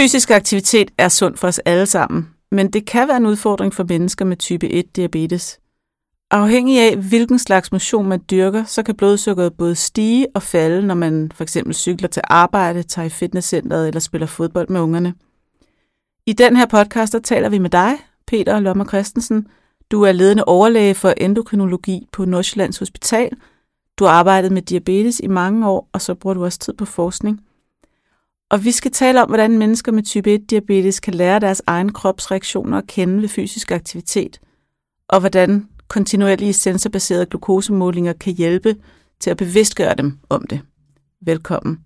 Fysisk aktivitet er sund for os alle sammen, men det kan være en udfordring for mennesker med type 1 diabetes. Afhængig af, hvilken slags motion man dyrker, så kan blodsukkeret både stige og falde, når man for eksempel cykler til arbejde, tager i fitnesscenteret eller spiller fodbold med ungerne. I den her podcast, der taler vi med dig, Peter Lommer Christensen. Du er ledende overlæge for endokrinologi på Nordsjællands Hospital. Du har arbejdet med diabetes i mange år, og så bruger du også tid på forskning. Og vi skal tale om, hvordan mennesker med type 1-diabetes kan lære deres egen kropsreaktioner at kende ved fysisk aktivitet, og hvordan kontinuerlige sensorbaserede glukosemålinger kan hjælpe til at bevidstgøre dem om det. Velkommen.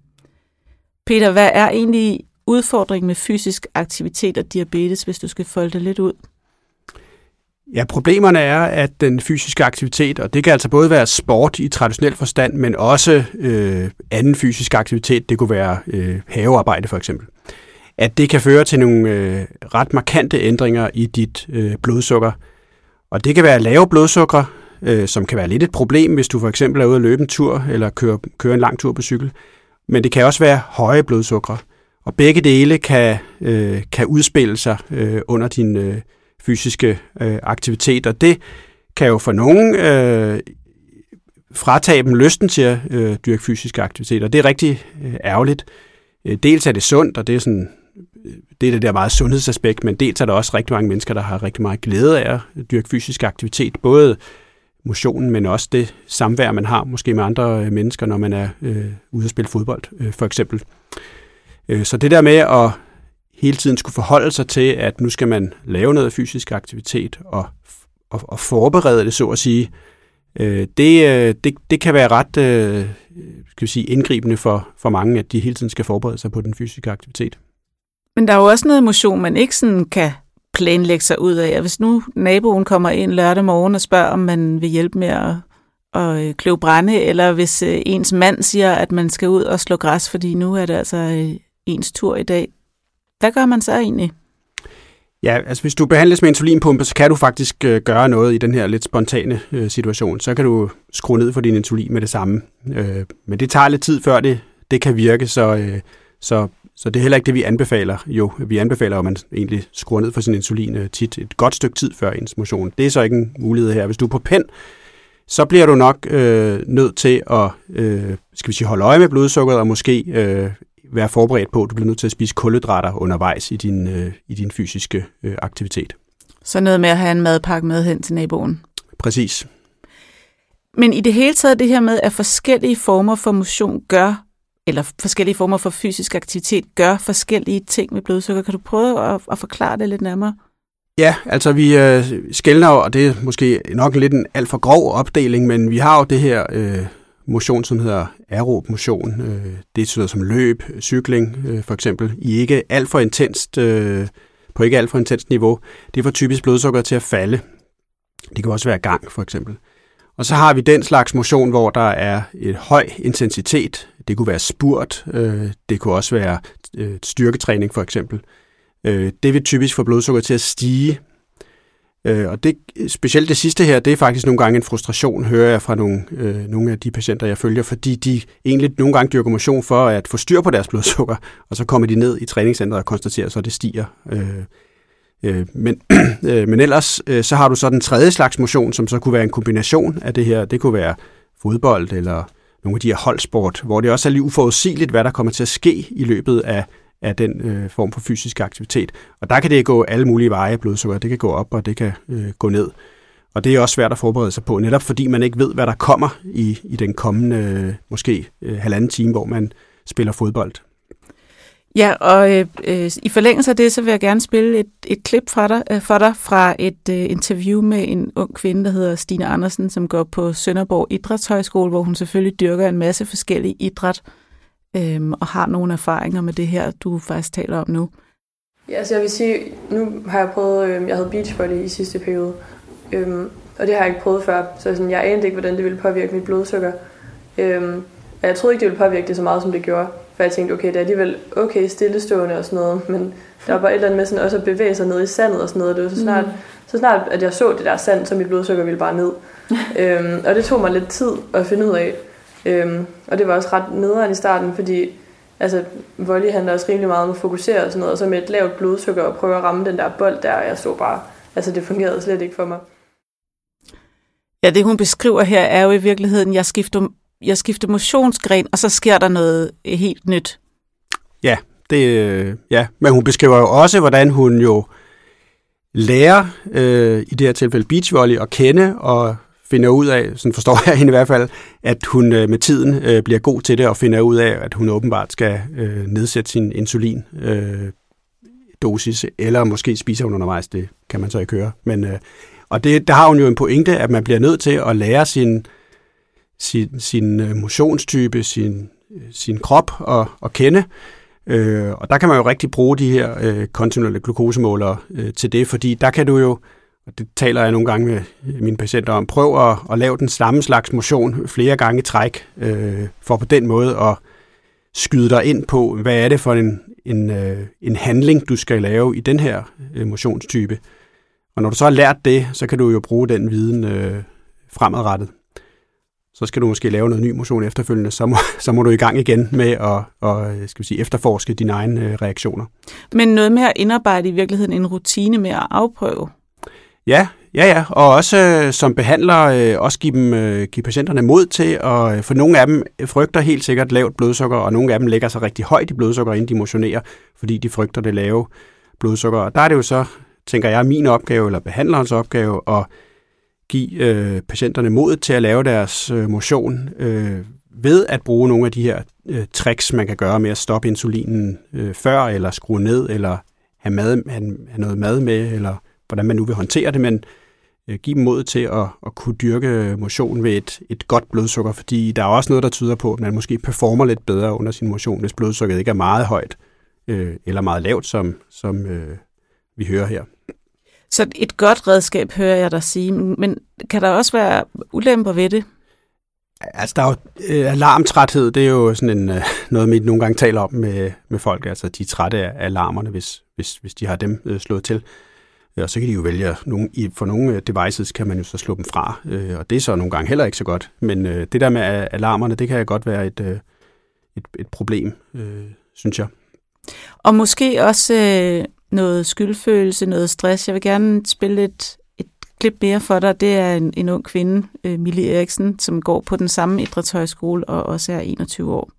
Peter, hvad er egentlig udfordringen med fysisk aktivitet og diabetes, hvis du skal folde det lidt ud? Ja, problemerne er, at den fysiske aktivitet, og det kan altså både være sport i traditionel forstand, men også øh, anden fysisk aktivitet, det kunne være øh, havearbejde for eksempel, at det kan føre til nogle øh, ret markante ændringer i dit øh, blodsukker. Og det kan være lave blodsukker, øh, som kan være lidt et problem, hvis du for eksempel er ude at løbe en tur eller køre, køre en lang tur på cykel. Men det kan også være høje blodsukker. Og begge dele kan, øh, kan udspille sig øh, under din øh, fysiske øh, aktiviteter. det kan jo for nogen øh, fratage dem lysten til at øh, dyrke fysiske aktiviteter. Det er rigtig øh, ærgerligt. Øh, dels er det sundt, og det er sådan øh, det er det der meget sundhedsaspekt, men dels er der også rigtig mange mennesker, der har rigtig meget glæde af at dyrke fysisk aktivitet, både motionen, men også det samvær, man har måske med andre øh, mennesker, når man er øh, ude at spille fodbold, øh, for eksempel. Øh, så det der med at hele tiden skulle forholde sig til, at nu skal man lave noget fysisk aktivitet og, og, og forberede det, så at sige, øh, det, øh, det, det kan være ret øh, skal vi sige, indgribende for, for mange, at de hele tiden skal forberede sig på den fysiske aktivitet. Men der er jo også noget emotion, man ikke sådan kan planlægge sig ud af. Hvis nu naboen kommer ind lørdag morgen og spørger, om man vil hjælpe med at, at øh, kløve brænde, eller hvis øh, ens mand siger, at man skal ud og slå græs, fordi nu er det altså ens tur i dag, hvad gør man så egentlig? Ja, altså hvis du behandles med insulinpumpe, så kan du faktisk øh, gøre noget i den her lidt spontane øh, situation. Så kan du skrue ned for din insulin med det samme. Øh, men det tager lidt tid, før det, det kan virke, så, øh, så, så det er heller ikke det, vi anbefaler. Jo, vi anbefaler, at man egentlig skruer ned for sin insulin øh, tit et godt stykke tid før ens motion. Det er så ikke en mulighed her. Hvis du er på pen, så bliver du nok øh, nødt til at øh, skal vi sige, holde øje med blodsukkeret og måske øh, være forberedt på, at du bliver nødt til at spise kulhydrater undervejs i din, øh, i din fysiske øh, aktivitet. Så noget med at have en madpakke med hen til naboen. Præcis. Men i det hele taget det her med, at forskellige former for motion gør, eller forskellige former for fysisk aktivitet gør forskellige ting med blodsukker. Kan du prøve at, at forklare det lidt nærmere? Ja, altså vi øh, skældner, og det er måske nok lidt en alt for grov opdeling, men vi har jo det her øh, motion, som hedder aerob motion. Øh, det er sådan som løb, cykling øh, for eksempel, i ikke alt for intenst, øh, på ikke alt for intenst niveau. Det får typisk blodsukker til at falde. Det kan også være gang for eksempel. Og så har vi den slags motion, hvor der er et høj intensitet. Det kunne være spurt, øh, det kunne også være øh, styrketræning for eksempel. Øh, det vil typisk få blodsukker til at stige Øh, og det, specielt det sidste her, det er faktisk nogle gange en frustration, hører jeg fra nogle, øh, nogle af de patienter, jeg følger, fordi de egentlig nogle gange dyrker motion for at få styr på deres blodsukker, og så kommer de ned i træningscenteret og konstaterer, så det stiger. Øh, øh, men, øh, men ellers, øh, så har du så den tredje slags motion, som så kunne være en kombination af det her. Det kunne være fodbold eller nogle af de her holdsport, hvor det også er lige uforudsigeligt, hvad der kommer til at ske i løbet af af den øh, form for fysisk aktivitet. Og der kan det gå alle mulige veje blodsukker. Det kan gå op, og det kan øh, gå ned. Og det er også svært at forberede sig på, netop fordi man ikke ved, hvad der kommer i, i den kommende øh, måske øh, halvanden time, hvor man spiller fodbold. Ja, og øh, øh, i forlængelse af det, så vil jeg gerne spille et, et klip fra dig, øh, for dig fra et øh, interview med en ung kvinde, der hedder Stine Andersen, som går på Sønderborg Idrætshøjskole, hvor hun selvfølgelig dyrker en masse forskellige idræt øhm, og har nogle erfaringer med det her, du faktisk taler om nu. Ja, altså jeg vil sige, nu har jeg prøvet, øh, jeg havde beachvolley i sidste periode, øhm, og det har jeg ikke prøvet før, så sådan, jeg anede ikke, hvordan det ville påvirke mit blodsukker. Øhm, og jeg troede ikke, det ville påvirke det så meget, som det gjorde, for jeg tænkte, okay, det er alligevel okay stillestående og sådan noget, men der var bare et eller andet med sådan også at bevæge sig ned i sandet og sådan noget, det var så snart, mm. så snart at jeg så det der sand, så mit blodsukker ville bare ned. øhm, og det tog mig lidt tid at finde ud af, Øhm, og det var også ret nederen i starten, fordi Altså, volley handler også rimelig meget om at fokusere og sådan noget, og så med et lavt blodsukker og prøve at ramme den der bold der, og jeg så bare, altså det fungerede slet ikke for mig. Ja, det hun beskriver her er jo i virkeligheden, jeg skifter, jeg skifter motionsgren, og så sker der noget helt nyt. Ja, det, ja, men hun beskriver jo også, hvordan hun jo lærer, øh, i det her tilfælde beachvolley, at kende og finder ud af, sådan forstår jeg hende i hvert fald, at hun øh, med tiden øh, bliver god til det og finder ud af, at hun åbenbart skal øh, nedsætte sin insulin øh, dosis, eller måske spiser hun undervejs, det kan man så ikke høre. Men, øh, og det, der har hun jo en pointe, at man bliver nødt til at lære sin, sin, sin øh, motionstype, sin, øh, sin krop at, at kende, Øh, og der kan man jo rigtig bruge de her øh, kontinuerlige glukosemålere øh, til det, fordi der kan du jo, og det taler jeg nogle gange med øh, mine patienter om, prøv at, at lave den samme slags motion flere gange i træk, øh, for på den måde at skyde dig ind på, hvad er det for en, en, øh, en handling, du skal lave i den her øh, motionstype. Og når du så har lært det, så kan du jo bruge den viden øh, fremadrettet så skal du måske lave noget ny motion efterfølgende, så må, så må du i gang igen med at, og, øh, skal vi sige, efterforske dine egne øh, reaktioner. Men noget med at indarbejde i virkeligheden en rutine med at afprøve? Ja, ja, ja. Og også øh, som behandler, øh, også give, dem, øh, give patienterne mod til, og øh, for nogle af dem frygter helt sikkert lavt blodsukker, og nogle af dem lægger sig rigtig højt i blodsukker, inden de motionerer, fordi de frygter det lave blodsukker. Og der er det jo så, tænker jeg, min opgave, eller behandlerens opgave, at give øh, patienterne mod til at lave deres øh, motion øh, ved at bruge nogle af de her øh, tricks, man kan gøre med at stoppe insulinen øh, før, eller skrue ned, eller have, mad, have, have noget mad med, eller hvordan man nu vil håndtere det, men øh, give dem mod til at, at kunne dyrke motion ved et, et godt blodsukker, fordi der er også noget, der tyder på, at man måske performer lidt bedre under sin motion, hvis blodsukkeret ikke er meget højt, øh, eller meget lavt, som, som øh, vi hører her. Så et godt redskab, hører jeg dig sige, men kan der også være ulemper ved det? Altså, der er jo øh, alarmtræthed, det er jo sådan en, øh, noget, vi nogle gange taler om med, med folk. Altså, de er trætte af alarmerne, hvis, hvis, hvis de har dem øh, slået til. Og så kan de jo vælge, nogle, for nogle devices kan man jo så slå dem fra, øh, og det er så nogle gange heller ikke så godt. Men øh, det der med alarmerne, det kan godt være et, øh, et, et problem, øh, synes jeg. Og måske også øh, noget skyldfølelse, noget stress. Jeg vil gerne spille et, et klip mere for dig. Det er en, en ung kvinde, øh, Mille Eriksen, som går på den samme idrætshøjskole og også er 21 år.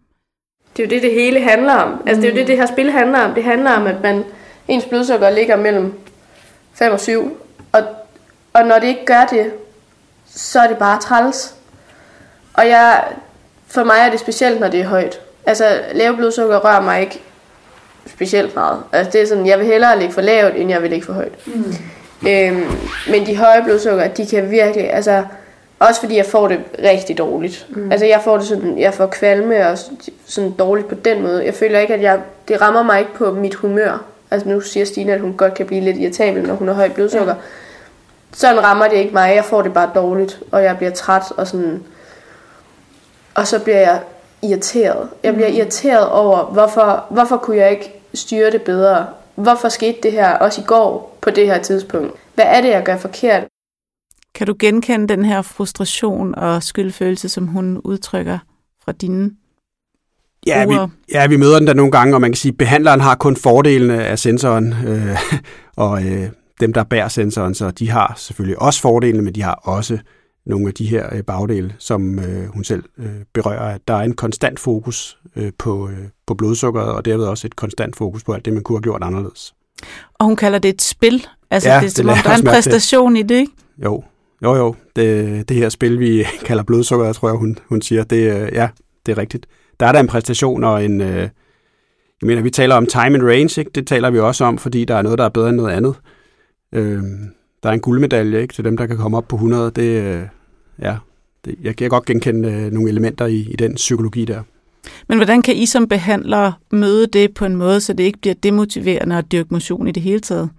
Det er jo det, det hele handler om. Altså, det er jo det, det her spil handler om. Det handler om, at man, ens blodsukker ligger mellem 5 og 7. Og, og når det ikke gør det, så er det bare træls. Og jeg, for mig er det specielt, når det er højt. Altså, lave blodsukker rører mig ikke specielt meget. Altså det er sådan, jeg vil hellere ligge for lavt, end jeg vil ligge for højt. Mm. Øhm, men de høje blodsukker, de kan virkelig, altså også fordi jeg får det rigtig dårligt. Mm. Altså jeg får det sådan, jeg får kvalme og sådan dårligt på den måde. Jeg føler ikke, at jeg, det rammer mig ikke på mit humør. Altså nu siger Stine, at hun godt kan blive lidt irritabel, når hun har højt blodsukker. Ja. Sådan rammer det ikke mig. Jeg får det bare dårligt, og jeg bliver træt og sådan... Og så bliver jeg irriteret. Jeg bliver mm. irriteret over, hvorfor, hvorfor kunne jeg ikke styre det bedre? Hvorfor skete det her også i går på det her tidspunkt? Hvad er det, jeg gør forkert? Kan du genkende den her frustration og skyldfølelse, som hun udtrykker fra dine Ja, vi, ja, vi møder den der nogle gange, og man kan sige, at behandleren har kun fordelene af sensoren, øh, og øh, dem, der bærer sensoren, så de har selvfølgelig også fordelene, men de har også nogle af de her øh, bagdele, som øh, hun selv øh, berører, at der er en konstant fokus øh, på, øh, på blodsukkeret, og derved også et konstant fokus på alt det, man kunne have gjort anderledes. Og hun kalder det et spil. Altså, ja, det er som om, der er en præstation det. i det, ikke? Jo, jo, jo. Det, det her spil, vi kalder blodsukkeret, tror jeg, hun, hun siger, det, øh, ja, det er rigtigt. Der er der en præstation og en... Øh, jeg mener, vi taler om time and range, ikke? det taler vi også om, fordi der er noget, der er bedre end noget andet. Øh, der er en guldmedalje ikke, til dem, der kan komme op på 100. Det, øh, ja, det, jeg kan godt genkende øh, nogle elementer i, i den psykologi der. Men hvordan kan I som behandlere møde det på en måde, så det ikke bliver demotiverende at dyrke motion i det hele taget?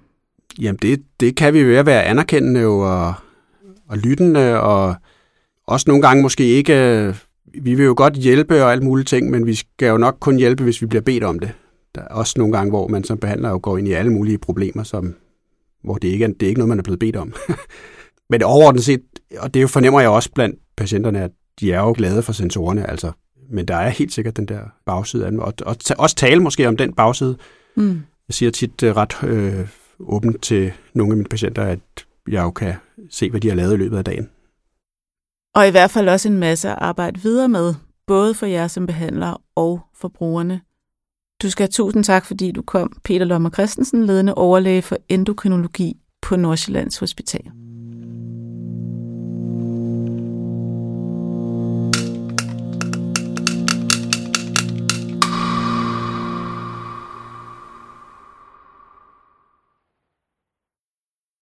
Jamen det, det kan vi ved at være anerkendende og, og lyttende, og også nogle gange måske ikke... Vi vil jo godt hjælpe og alt muligt ting, men vi skal jo nok kun hjælpe, hvis vi bliver bedt om det. Der er også nogle gange, hvor man som behandler jo går ind i alle mulige problemer, som, hvor det ikke er, det er ikke noget, man er blevet bedt om. Men overordnet set, og det fornemmer jeg også blandt patienterne, at de er jo glade for sensorerne. Altså, men der er helt sikkert den der bagside af den, og, og også tale måske om den bagside. Mm. Jeg siger tit uh, ret øh, åbent til nogle af mine patienter, at jeg jo kan se, hvad de har lavet i løbet af dagen. Og i hvert fald også en masse at arbejde videre med, både for jer som behandlere og for brugerne. Du skal have tusind tak, fordi du kom, Peter Lommer Christensen, ledende overlæge for endokrinologi på Nordsjællands Hospital.